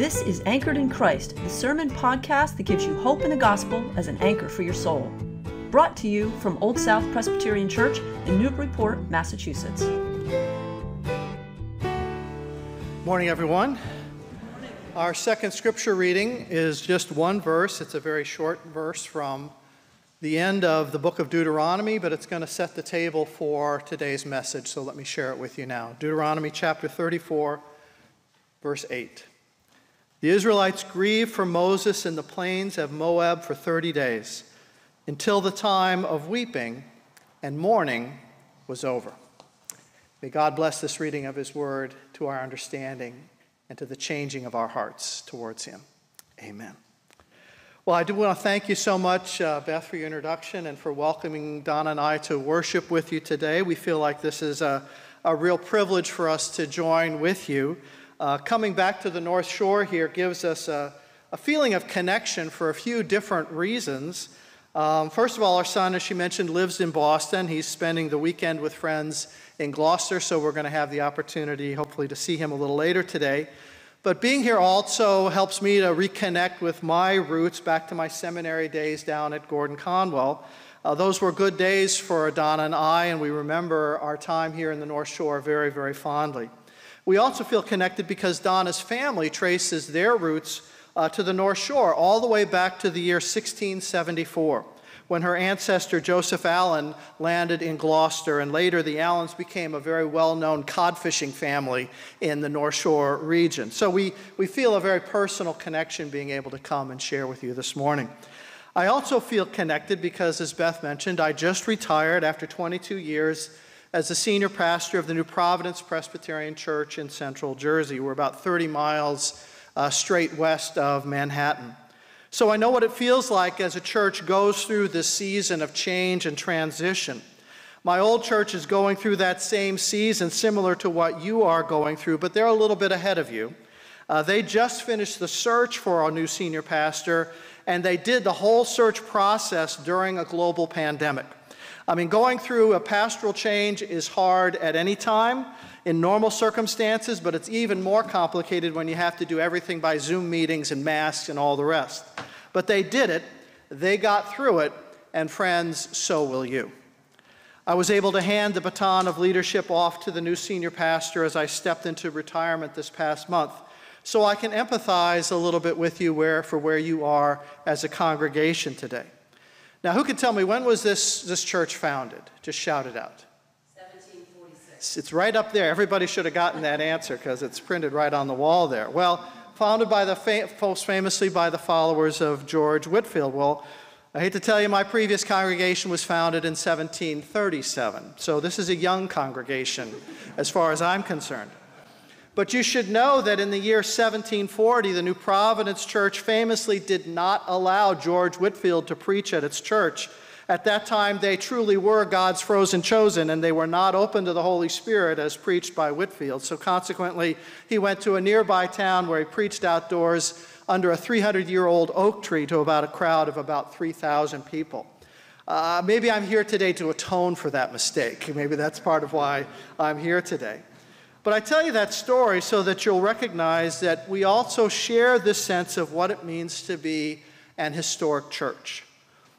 This is Anchored in Christ, the sermon podcast that gives you hope in the gospel as an anchor for your soul. Brought to you from Old South Presbyterian Church in Newburyport, Massachusetts. Morning, everyone. Our second scripture reading is just one verse. It's a very short verse from the end of the book of Deuteronomy, but it's going to set the table for today's message, so let me share it with you now. Deuteronomy chapter 34, verse 8. The Israelites grieved for Moses in the plains of Moab for 30 days until the time of weeping and mourning was over. May God bless this reading of His word to our understanding and to the changing of our hearts towards Him. Amen. Well, I do want to thank you so much, uh, Beth, for your introduction and for welcoming Donna and I to worship with you today. We feel like this is a, a real privilege for us to join with you. Uh, coming back to the North Shore here gives us a, a feeling of connection for a few different reasons. Um, first of all, our son, as she mentioned, lives in Boston. He's spending the weekend with friends in Gloucester, so we're going to have the opportunity, hopefully, to see him a little later today. But being here also helps me to reconnect with my roots back to my seminary days down at Gordon Conwell. Uh, those were good days for Donna and I, and we remember our time here in the North Shore very, very fondly. We also feel connected because Donna's family traces their roots uh, to the North Shore all the way back to the year 1674 when her ancestor Joseph Allen landed in Gloucester, and later the Allens became a very well known cod fishing family in the North Shore region. So we, we feel a very personal connection being able to come and share with you this morning. I also feel connected because, as Beth mentioned, I just retired after 22 years as the senior pastor of the New Providence Presbyterian Church in central Jersey. We're about 30 miles uh, straight west of Manhattan. So I know what it feels like as a church goes through this season of change and transition. My old church is going through that same season, similar to what you are going through, but they're a little bit ahead of you. Uh, they just finished the search for our new senior pastor, and they did the whole search process during a global pandemic. I mean, going through a pastoral change is hard at any time in normal circumstances, but it's even more complicated when you have to do everything by Zoom meetings and masks and all the rest. But they did it, they got through it, and friends, so will you. I was able to hand the baton of leadership off to the new senior pastor as I stepped into retirement this past month. So I can empathize a little bit with you where, for where you are as a congregation today. Now, who can tell me when was this, this church founded? Just shout it out. 1746. It's right up there. Everybody should have gotten that answer because it's printed right on the wall there. Well, founded by the fam- most famously by the followers of George Whitefield. Well, I hate to tell you, my previous congregation was founded in 1737. So this is a young congregation as far as I'm concerned. But you should know that in the year 1740, the New Providence Church famously did not allow George Whitefield to preach at its church. At that time, they truly were God's frozen chosen, and they were not open to the Holy Spirit as preached by Whitefield. So, consequently, he went to a nearby town where he preached outdoors under a 300 year old oak tree to about a crowd of about 3,000 people. Uh, maybe I'm here today to atone for that mistake. Maybe that's part of why I'm here today. But I tell you that story so that you'll recognize that we also share this sense of what it means to be an historic church.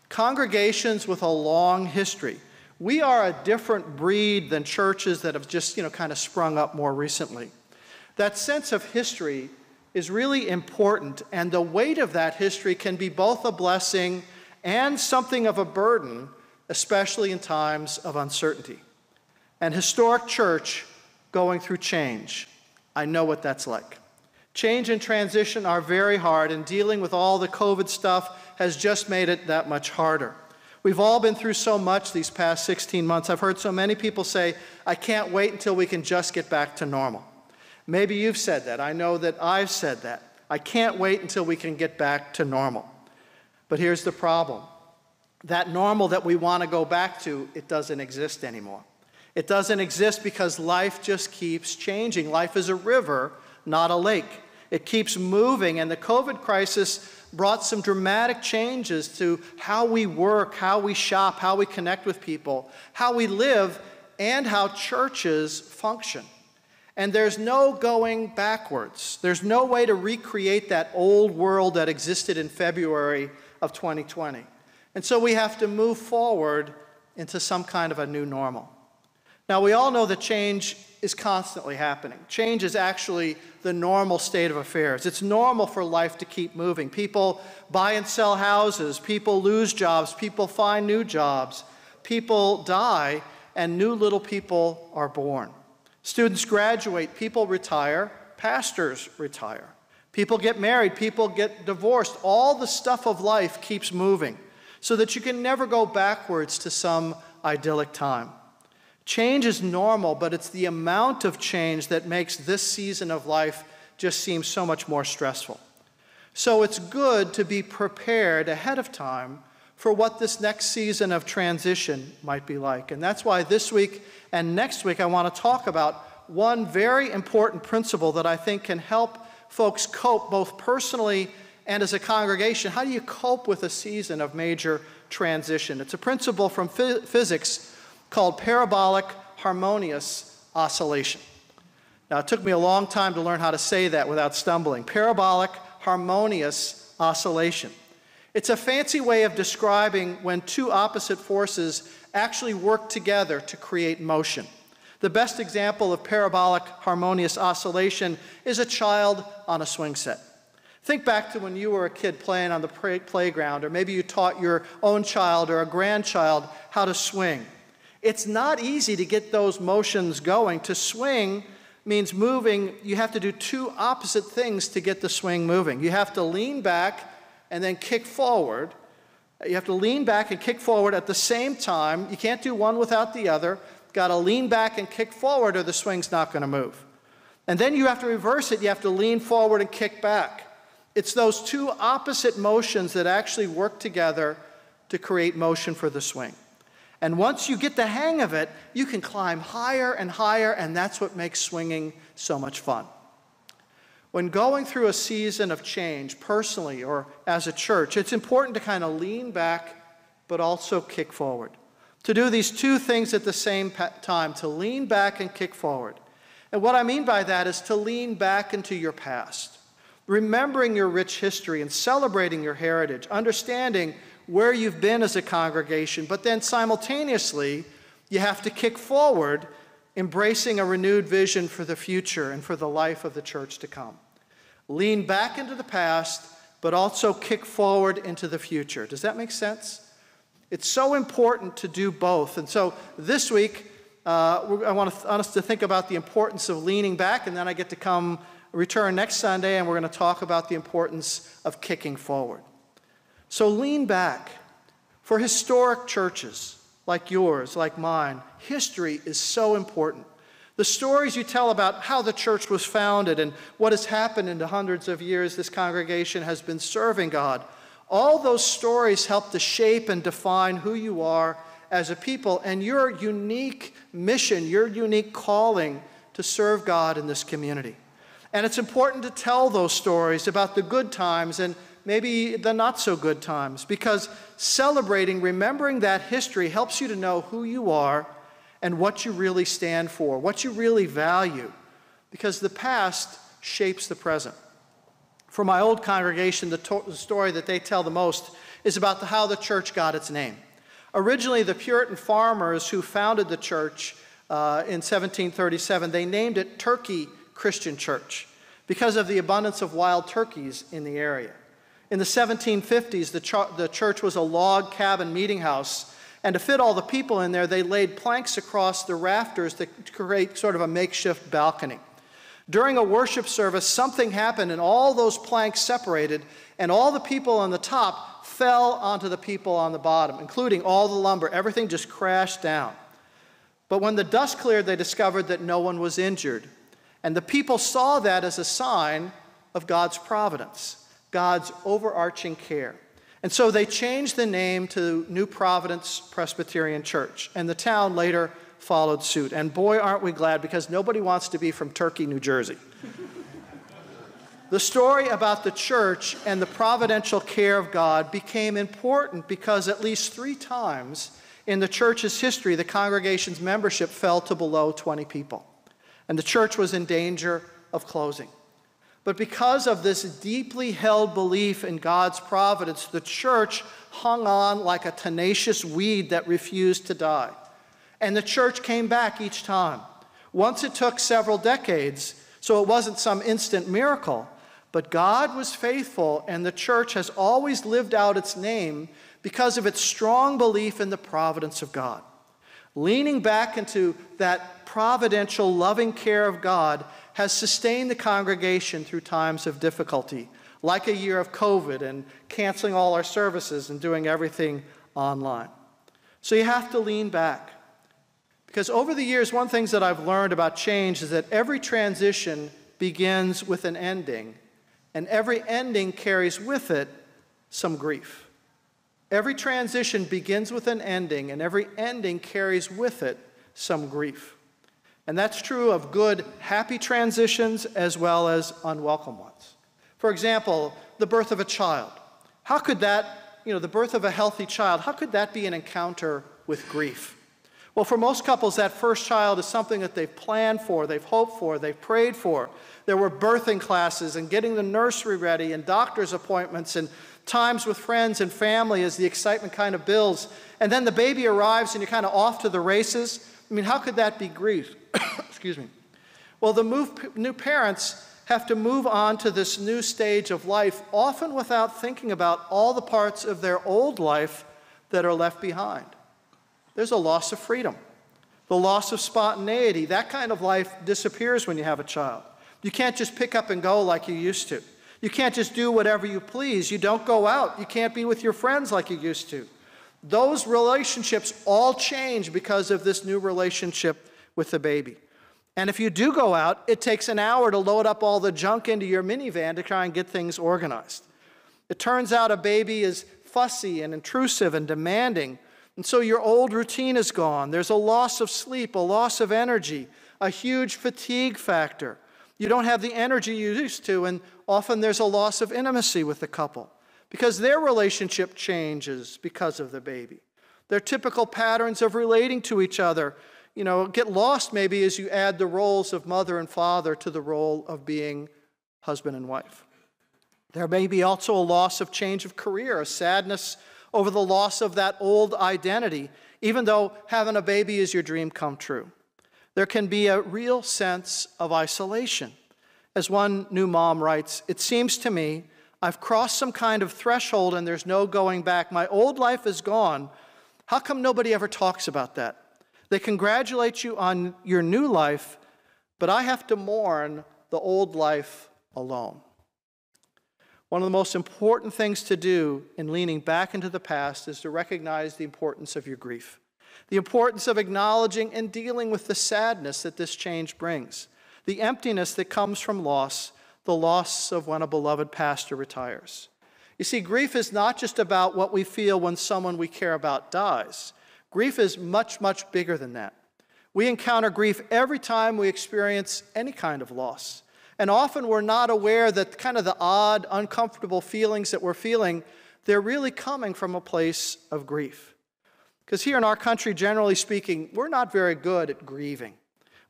Congregations with a long history. We are a different breed than churches that have just, you know, kind of sprung up more recently. That sense of history is really important, and the weight of that history can be both a blessing and something of a burden, especially in times of uncertainty. An historic church going through change. I know what that's like. Change and transition are very hard, and dealing with all the COVID stuff has just made it that much harder. We've all been through so much these past 16 months. I've heard so many people say, I can't wait until we can just get back to normal. Maybe you've said that. I know that I've said that. I can't wait until we can get back to normal. But here's the problem that normal that we want to go back to, it doesn't exist anymore. It doesn't exist because life just keeps changing. Life is a river, not a lake. It keeps moving, and the COVID crisis brought some dramatic changes to how we work, how we shop, how we connect with people, how we live, and how churches function. And there's no going backwards. There's no way to recreate that old world that existed in February of 2020. And so we have to move forward into some kind of a new normal. Now, we all know that change is constantly happening. Change is actually the normal state of affairs. It's normal for life to keep moving. People buy and sell houses, people lose jobs, people find new jobs, people die, and new little people are born. Students graduate, people retire, pastors retire. People get married, people get divorced. All the stuff of life keeps moving so that you can never go backwards to some idyllic time. Change is normal, but it's the amount of change that makes this season of life just seem so much more stressful. So it's good to be prepared ahead of time for what this next season of transition might be like. And that's why this week and next week I want to talk about one very important principle that I think can help folks cope both personally and as a congregation. How do you cope with a season of major transition? It's a principle from physics called parabolic harmonious oscillation. Now, it took me a long time to learn how to say that without stumbling. Parabolic harmonious oscillation. It's a fancy way of describing when two opposite forces actually work together to create motion. The best example of parabolic harmonious oscillation is a child on a swing set. Think back to when you were a kid playing on the playground, or maybe you taught your own child or a grandchild how to swing. It's not easy to get those motions going. To swing means moving, you have to do two opposite things to get the swing moving. You have to lean back and then kick forward. You have to lean back and kick forward at the same time. You can't do one without the other. Got to lean back and kick forward, or the swing's not going to move. And then you have to reverse it. You have to lean forward and kick back. It's those two opposite motions that actually work together to create motion for the swing. And once you get the hang of it, you can climb higher and higher, and that's what makes swinging so much fun. When going through a season of change, personally or as a church, it's important to kind of lean back but also kick forward. To do these two things at the same time, to lean back and kick forward. And what I mean by that is to lean back into your past, remembering your rich history and celebrating your heritage, understanding where you've been as a congregation, but then simultaneously, you have to kick forward embracing a renewed vision for the future and for the life of the church to come. Lean back into the past, but also kick forward into the future. Does that make sense? It's so important to do both. And so this week, uh, I want us to think about the importance of leaning back, and then I get to come return next Sunday, and we're going to talk about the importance of kicking forward. So lean back. For historic churches, like yours, like mine, history is so important. The stories you tell about how the church was founded and what has happened in the hundreds of years this congregation has been serving God, all those stories help to shape and define who you are as a people and your unique mission, your unique calling to serve God in this community. And it's important to tell those stories about the good times and maybe the not so good times, because celebrating, remembering that history helps you to know who you are and what you really stand for, what you really value, because the past shapes the present. For my old congregation, the, to- the story that they tell the most is about the, how the church got its name. Originally, the Puritan farmers who founded the church uh, in 1737, they named it Turkey Christian Church because of the abundance of wild turkeys in the area. In the 1750s, the, ch- the church was a log cabin meeting house. And to fit all the people in there, they laid planks across the rafters to create sort of a makeshift balcony. During a worship service, something happened, and all those planks separated, and all the people on the top fell onto the people on the bottom, including all the lumber. Everything just crashed down. But when the dust cleared, they discovered that no one was injured. And the people saw that as a sign of God's providence. God's overarching care. And so they changed the name to New Providence Presbyterian Church, and the town later followed suit. And boy, aren't we glad because nobody wants to be from Turkey, New Jersey. the story about the church and the providential care of God became important because at least three times in the church's history, the congregation's membership fell to below 20 people. and the church was in danger of closing. But because of this deeply held belief in God's providence, the church hung on like a tenacious weed that refused to die. And the church came back each time. Once it took several decades, so it wasn't some instant miracle. But God was faithful, and the church has always lived out its name because of its strong belief in the providence of God. Leaning back into that providential, loving care of God has sustained the congregation through times of difficulty, like a year of COVID and canceling all our services and doing everything online. So you have to lean back. Because over the years, one of the things that I've learned about change is that every transition begins with an ending, and every ending carries with it some grief. Every transition begins with an ending, and every ending carries with it some grief. And that's true of good, happy transitions as well as unwelcome ones. For example, the birth of a child. How could that, you know, the birth of a healthy child, how could that be an encounter with grief? Well, for most couples, that first child is something that they've planned for, they've hoped for, they've prayed for. There were birthing classes and getting the nursery ready and doctor's appointments and times with friends and family as the excitement kind of builds. And then the baby arrives and you're kind of off to the races. I mean, how could that be grief? Excuse me. Well, the move, new parents have to move on to this new stage of life, often without thinking about all the parts of their old life that are left behind there's a loss of freedom, the loss of spontaneity. That kind of life disappears when you have a child. You can't just pick up and go like you used to. You can't just do whatever you please. You don't go out. You can't be with your friends like you used to. Those relationships all change because of this new relationship with the baby. And if you do go out, it takes an hour to load up all the junk into your minivan to try and get things organized. It turns out a baby is fussy and intrusive and demanding and so your old routine is gone. There's a loss of sleep, a loss of energy, a huge fatigue factor. You don't have the energy you used to, and often there's a loss of intimacy with the couple because their relationship changes because of the baby. Their typical patterns of relating to each other, you know, get lost maybe as you add the roles of mother and father to the role of being husband and wife. There may be also a loss of change of career, a sadness over the loss of that old identity, even though having a baby is your dream come true. There can be a real sense of isolation. As one new mom writes, it seems to me I've crossed some kind of threshold and there's no going back. My old life is gone. How come nobody ever talks about that? They congratulate you on your new life, but I have to mourn the old life alone. One of the most important things to do in leaning back into the past is to recognize the importance of your grief, the importance of acknowledging and dealing with the sadness that this change brings, the emptiness that comes from loss, the loss of when a beloved pastor retires. You see, grief is not just about what we feel when someone we care about dies. Grief is much, much bigger than that. We encounter grief every time we experience any kind of loss. And often we're not aware that kind of the odd, uncomfortable feelings that we're feeling, they're really coming from a place of grief. Because here in our country, generally speaking, we're not very good at grieving.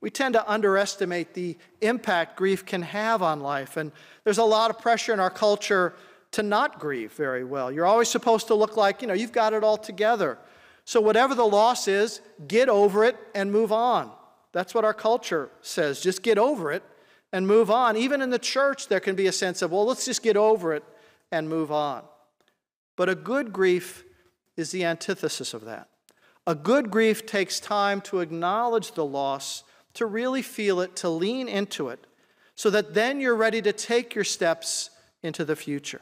We tend to underestimate the impact grief can have on life. And there's a lot of pressure in our culture to not grieve very well. You're always supposed to look like, you know, you've got it all together. So, whatever the loss is, get over it and move on. That's what our culture says. Just get over it and move on. Even in the church, there can be a sense of, well, let's just get over it and move on. But a good grief is the antithesis of that. A good grief takes time to acknowledge the loss, to really feel it, to lean into it, so that then you're ready to take your steps into the future.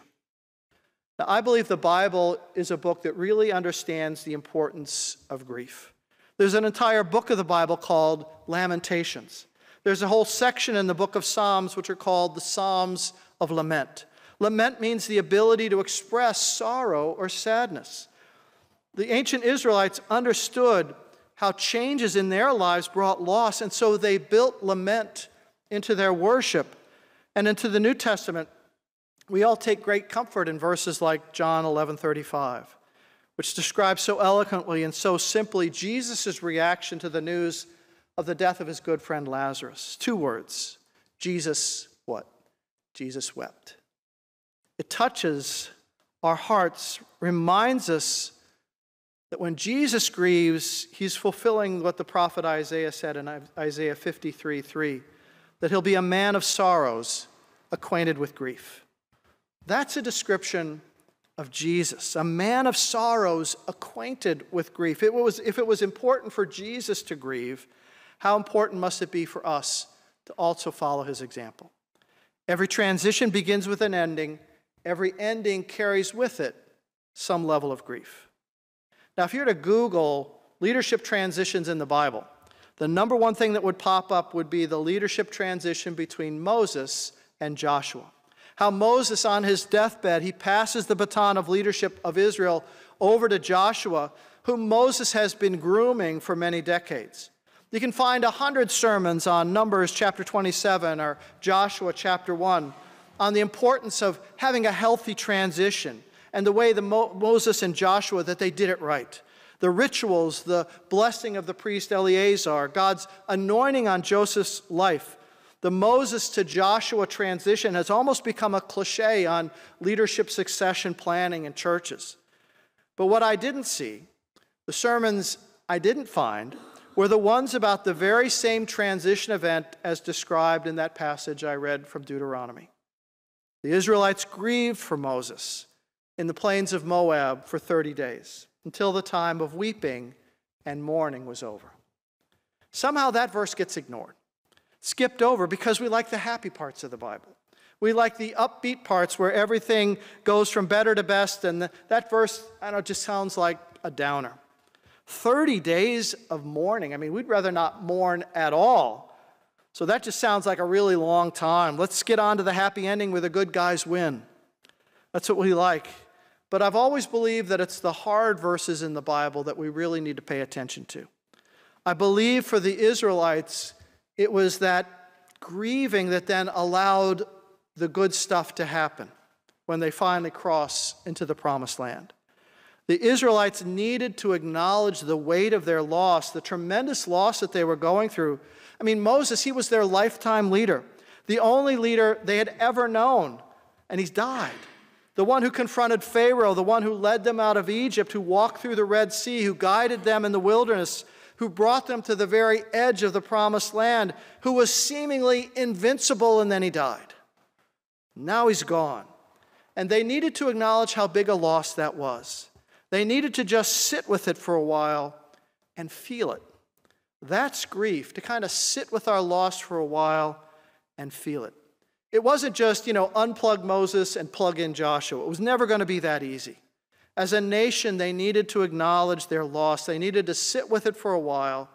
Now, I believe the Bible is a book that really understands the importance of grief. There's an entire book of the Bible called Lamentations. There's a whole section in the book of Psalms which are called the Psalms of Lament. Lament means the ability to express sorrow or sadness. The ancient Israelites understood how changes in their lives brought loss, and so they built lament into their worship. And into the New Testament, we all take great comfort in verses like John 11 35, which describes so eloquently and so simply Jesus' reaction to the news of the death of his good friend Lazarus. Two words Jesus, what? Jesus wept. It touches our hearts, reminds us that when Jesus grieves, he's fulfilling what the prophet Isaiah said in Isaiah 53 3, that he'll be a man of sorrows, acquainted with grief. That's a description of Jesus, a man of sorrows, acquainted with grief. It was, if it was important for Jesus to grieve, how important must it be for us to also follow his example? Every transition begins with an ending, every ending carries with it some level of grief. Now, if you were to Google leadership transitions in the Bible, the number one thing that would pop up would be the leadership transition between Moses and Joshua. How Moses, on his deathbed, he passes the baton of leadership of Israel over to Joshua, whom Moses has been grooming for many decades. You can find a hundred sermons on Numbers chapter 27 or Joshua chapter 1 on the importance of having a healthy transition and the way the Mo- Moses and Joshua that they did it right. The rituals, the blessing of the priest Eleazar, God's anointing on Joseph's life. The Moses to Joshua transition has almost become a cliche on leadership succession planning in churches. But what I didn't see, the sermons I didn't find, were the ones about the very same transition event as described in that passage I read from Deuteronomy. The Israelites grieved for Moses in the plains of Moab for 30 days until the time of weeping and mourning was over. Somehow that verse gets ignored, skipped over because we like the happy parts of the Bible. We like the upbeat parts where everything goes from better to best, and the, that verse, I don't know, just sounds like a downer. 30 days of mourning. I mean, we'd rather not mourn at all. So that just sounds like a really long time. Let's get on to the happy ending where the good guys win. That's what we like. But I've always believed that it's the hard verses in the Bible that we really need to pay attention to. I believe for the Israelites, it was that grieving that then allowed the good stuff to happen when they finally cross into the promised land. The Israelites needed to acknowledge the weight of their loss, the tremendous loss that they were going through. I mean, Moses, he was their lifetime leader, the only leader they had ever known, and he's died the one who confronted Pharaoh, the one who led them out of Egypt, who walked through the Red Sea, who guided them in the wilderness, who brought them to the very edge of the promised land, who was seemingly invincible, and then he died. Now he's gone. And they needed to acknowledge how big a loss that was. They needed to just sit with it for a while and feel it. That's grief, to kind of sit with our loss for a while and feel it. It wasn't just, you know, unplug Moses and plug in Joshua. It was never going to be that easy. As a nation, they needed to acknowledge their loss, they needed to sit with it for a while,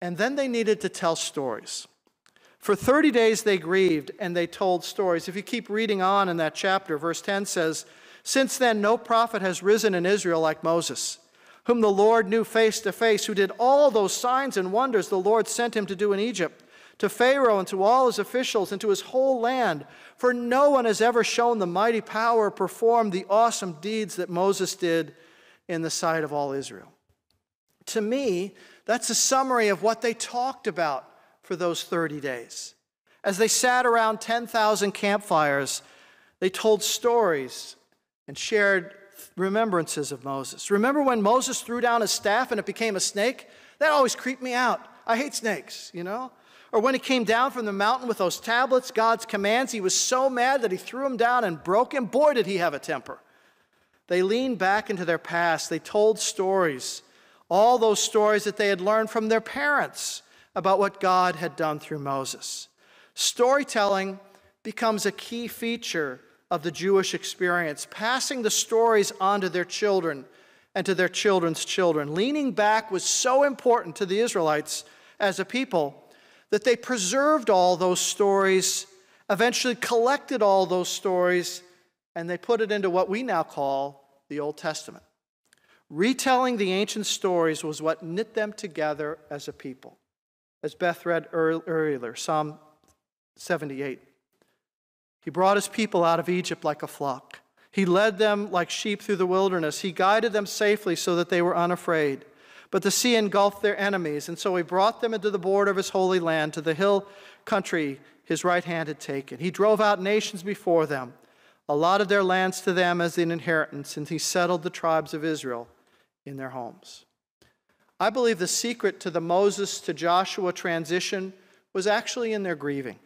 and then they needed to tell stories. For 30 days they grieved and they told stories. If you keep reading on in that chapter, verse 10 says, Since then, no prophet has risen in Israel like Moses, whom the Lord knew face to face, who did all those signs and wonders the Lord sent him to do in Egypt to Pharaoh and to all his officials and to his whole land. For no one has ever shown the mighty power, performed the awesome deeds that Moses did in the sight of all Israel. To me, that's a summary of what they talked about for those 30 days. As they sat around 10,000 campfires, they told stories and shared remembrances of Moses. Remember when Moses threw down his staff and it became a snake? That always creeped me out. I hate snakes, you know? Or when he came down from the mountain with those tablets, God's commands, he was so mad that he threw them down and broke him. Boy, did he have a temper. They leaned back into their past. They told stories, all those stories that they had learned from their parents about what God had done through Moses. Storytelling becomes a key feature of the Jewish experience, passing the stories on to their children and to their children's children. Leaning back was so important to the Israelites as a people that they preserved all those stories, eventually collected all those stories, and they put it into what we now call the Old Testament. Retelling the ancient stories was what knit them together as a people. As Beth read earlier, Psalm 78. He brought his people out of Egypt like a flock. He led them like sheep through the wilderness. He guided them safely so that they were unafraid. But the sea engulfed their enemies, and so he brought them into the border of his holy land, to the hill country his right hand had taken. He drove out nations before them, allotted their lands to them as an inheritance, and he settled the tribes of Israel in their homes. I believe the secret to the Moses to Joshua transition was actually in their grieving.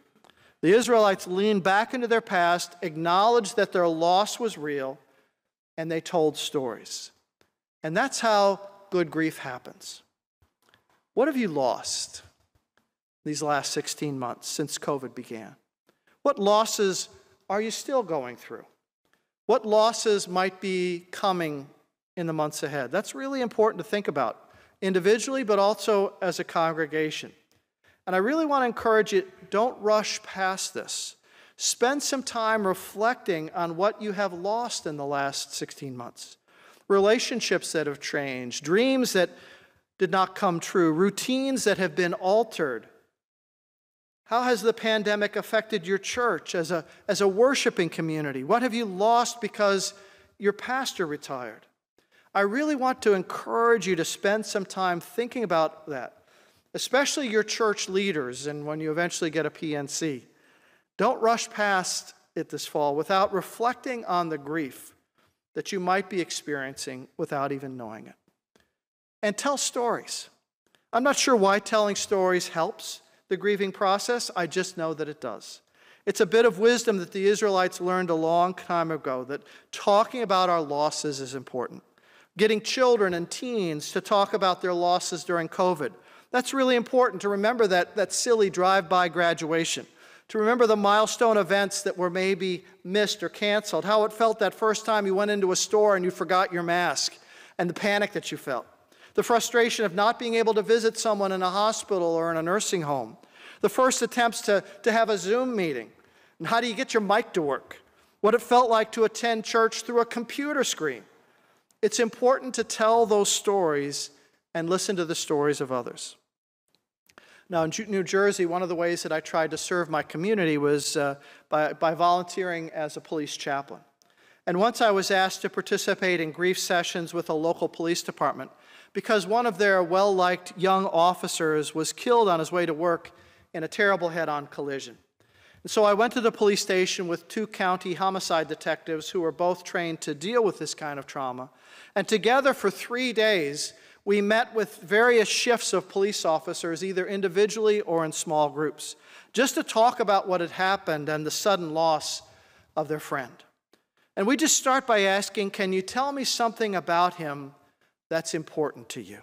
The Israelites leaned back into their past, acknowledged that their loss was real, and they told stories. And that's how good grief happens. What have you lost these last 16 months since COVID began? What losses are you still going through? What losses might be coming in the months ahead? That's really important to think about individually, but also as a congregation. And I really want to encourage you don't rush past this. Spend some time reflecting on what you have lost in the last 16 months relationships that have changed, dreams that did not come true, routines that have been altered. How has the pandemic affected your church as a, as a worshiping community? What have you lost because your pastor retired? I really want to encourage you to spend some time thinking about that, especially your church leaders and when you eventually get a PNC. Don't rush past it this fall without reflecting on the grief that you might be experiencing without even knowing it. And tell stories. I'm not sure why telling stories helps the grieving process, I just know that it does. It's a bit of wisdom that the Israelites learned a long time ago that talking about our losses is important. Getting children and teens to talk about their losses during COVID. That's really important to remember that, that silly drive by graduation to remember the milestone events that were maybe missed or canceled, how it felt that first time you went into a store and you forgot your mask, and the panic that you felt, the frustration of not being able to visit someone in a hospital or in a nursing home, the first attempts to, to have a Zoom meeting, and how do you get your mic to work, what it felt like to attend church through a computer screen. It's important to tell those stories and listen to the stories of others. Now, in New Jersey, one of the ways that I tried to serve my community was uh, by, by volunteering as a police chaplain. And once I was asked to participate in grief sessions with a local police department because one of their well liked young officers was killed on his way to work in a terrible head on collision. And so I went to the police station with two county homicide detectives who were both trained to deal with this kind of trauma. And together for three days, we met with various shifts of police officers, either individually or in small groups, just to talk about what had happened and the sudden loss of their friend. And we just start by asking, Can you tell me something about him that's important to you?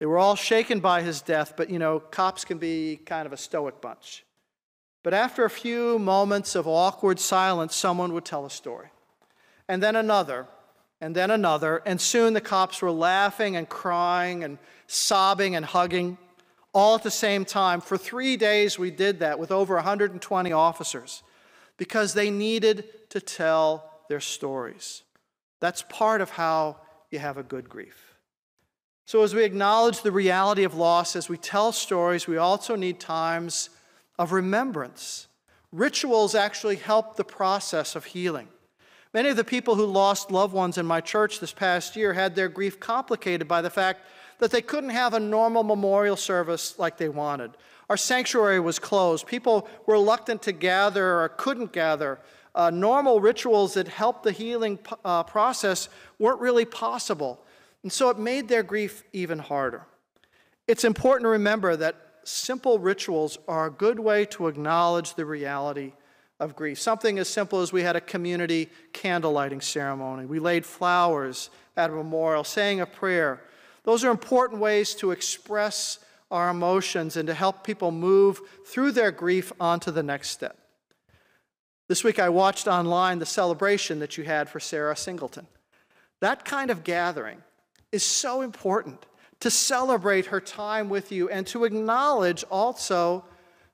They were all shaken by his death, but you know, cops can be kind of a stoic bunch. But after a few moments of awkward silence, someone would tell a story. And then another, and then another, and soon the cops were laughing and crying and sobbing and hugging all at the same time. For three days, we did that with over 120 officers because they needed to tell their stories. That's part of how you have a good grief. So, as we acknowledge the reality of loss, as we tell stories, we also need times of remembrance. Rituals actually help the process of healing. Many of the people who lost loved ones in my church this past year had their grief complicated by the fact that they couldn't have a normal memorial service like they wanted. Our sanctuary was closed. People were reluctant to gather or couldn't gather. Uh, normal rituals that helped the healing uh, process weren't really possible. And so it made their grief even harder. It's important to remember that simple rituals are a good way to acknowledge the reality of grief. Something as simple as we had a community candle lighting ceremony. We laid flowers at a memorial, saying a prayer. Those are important ways to express our emotions and to help people move through their grief onto the next step. This week I watched online the celebration that you had for Sarah Singleton. That kind of gathering is so important to celebrate her time with you and to acknowledge also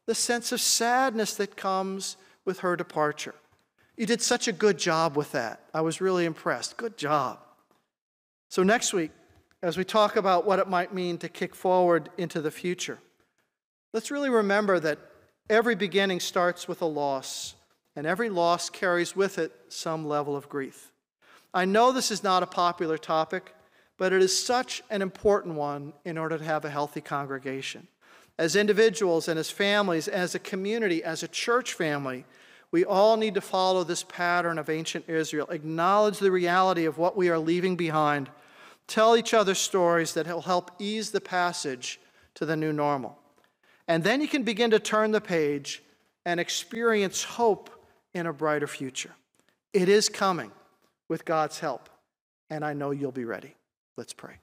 the sense of sadness that comes with her departure. You did such a good job with that. I was really impressed. Good job. So, next week, as we talk about what it might mean to kick forward into the future, let's really remember that every beginning starts with a loss, and every loss carries with it some level of grief. I know this is not a popular topic, but it is such an important one in order to have a healthy congregation. As individuals and as families, as a community, as a church family, we all need to follow this pattern of ancient Israel, acknowledge the reality of what we are leaving behind, tell each other stories that will help ease the passage to the new normal. And then you can begin to turn the page and experience hope in a brighter future. It is coming with God's help, and I know you'll be ready. Let's pray.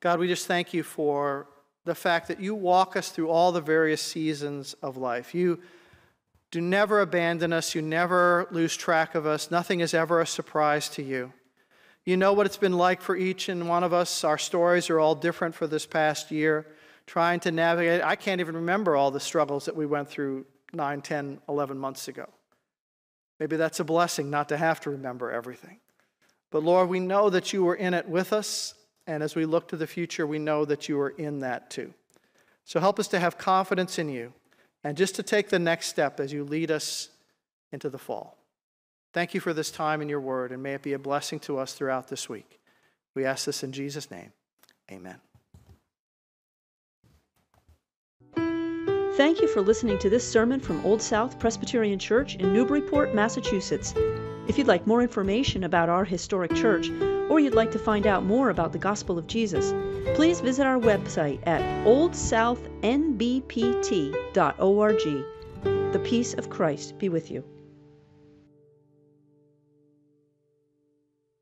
God, we just thank you for the fact that you walk us through all the various seasons of life. You do never abandon us, you never lose track of us. Nothing is ever a surprise to you. You know what it's been like for each and one of us. Our stories are all different for this past year, trying to navigate. I can't even remember all the struggles that we went through 9, 10, 11 months ago. Maybe that's a blessing not to have to remember everything. But Lord, we know that you were in it with us, and as we look to the future, we know that you are in that too. So help us to have confidence in you and just to take the next step as you lead us into the fall. Thank you for this time in your word, and may it be a blessing to us throughout this week. We ask this in Jesus' name. Amen. Thank you for listening to this sermon from Old South Presbyterian Church in Newburyport, Massachusetts. If you'd like more information about our historic church, or you'd like to find out more about the gospel of Jesus, please visit our website at oldsouthnbpt.org. The peace of Christ be with you.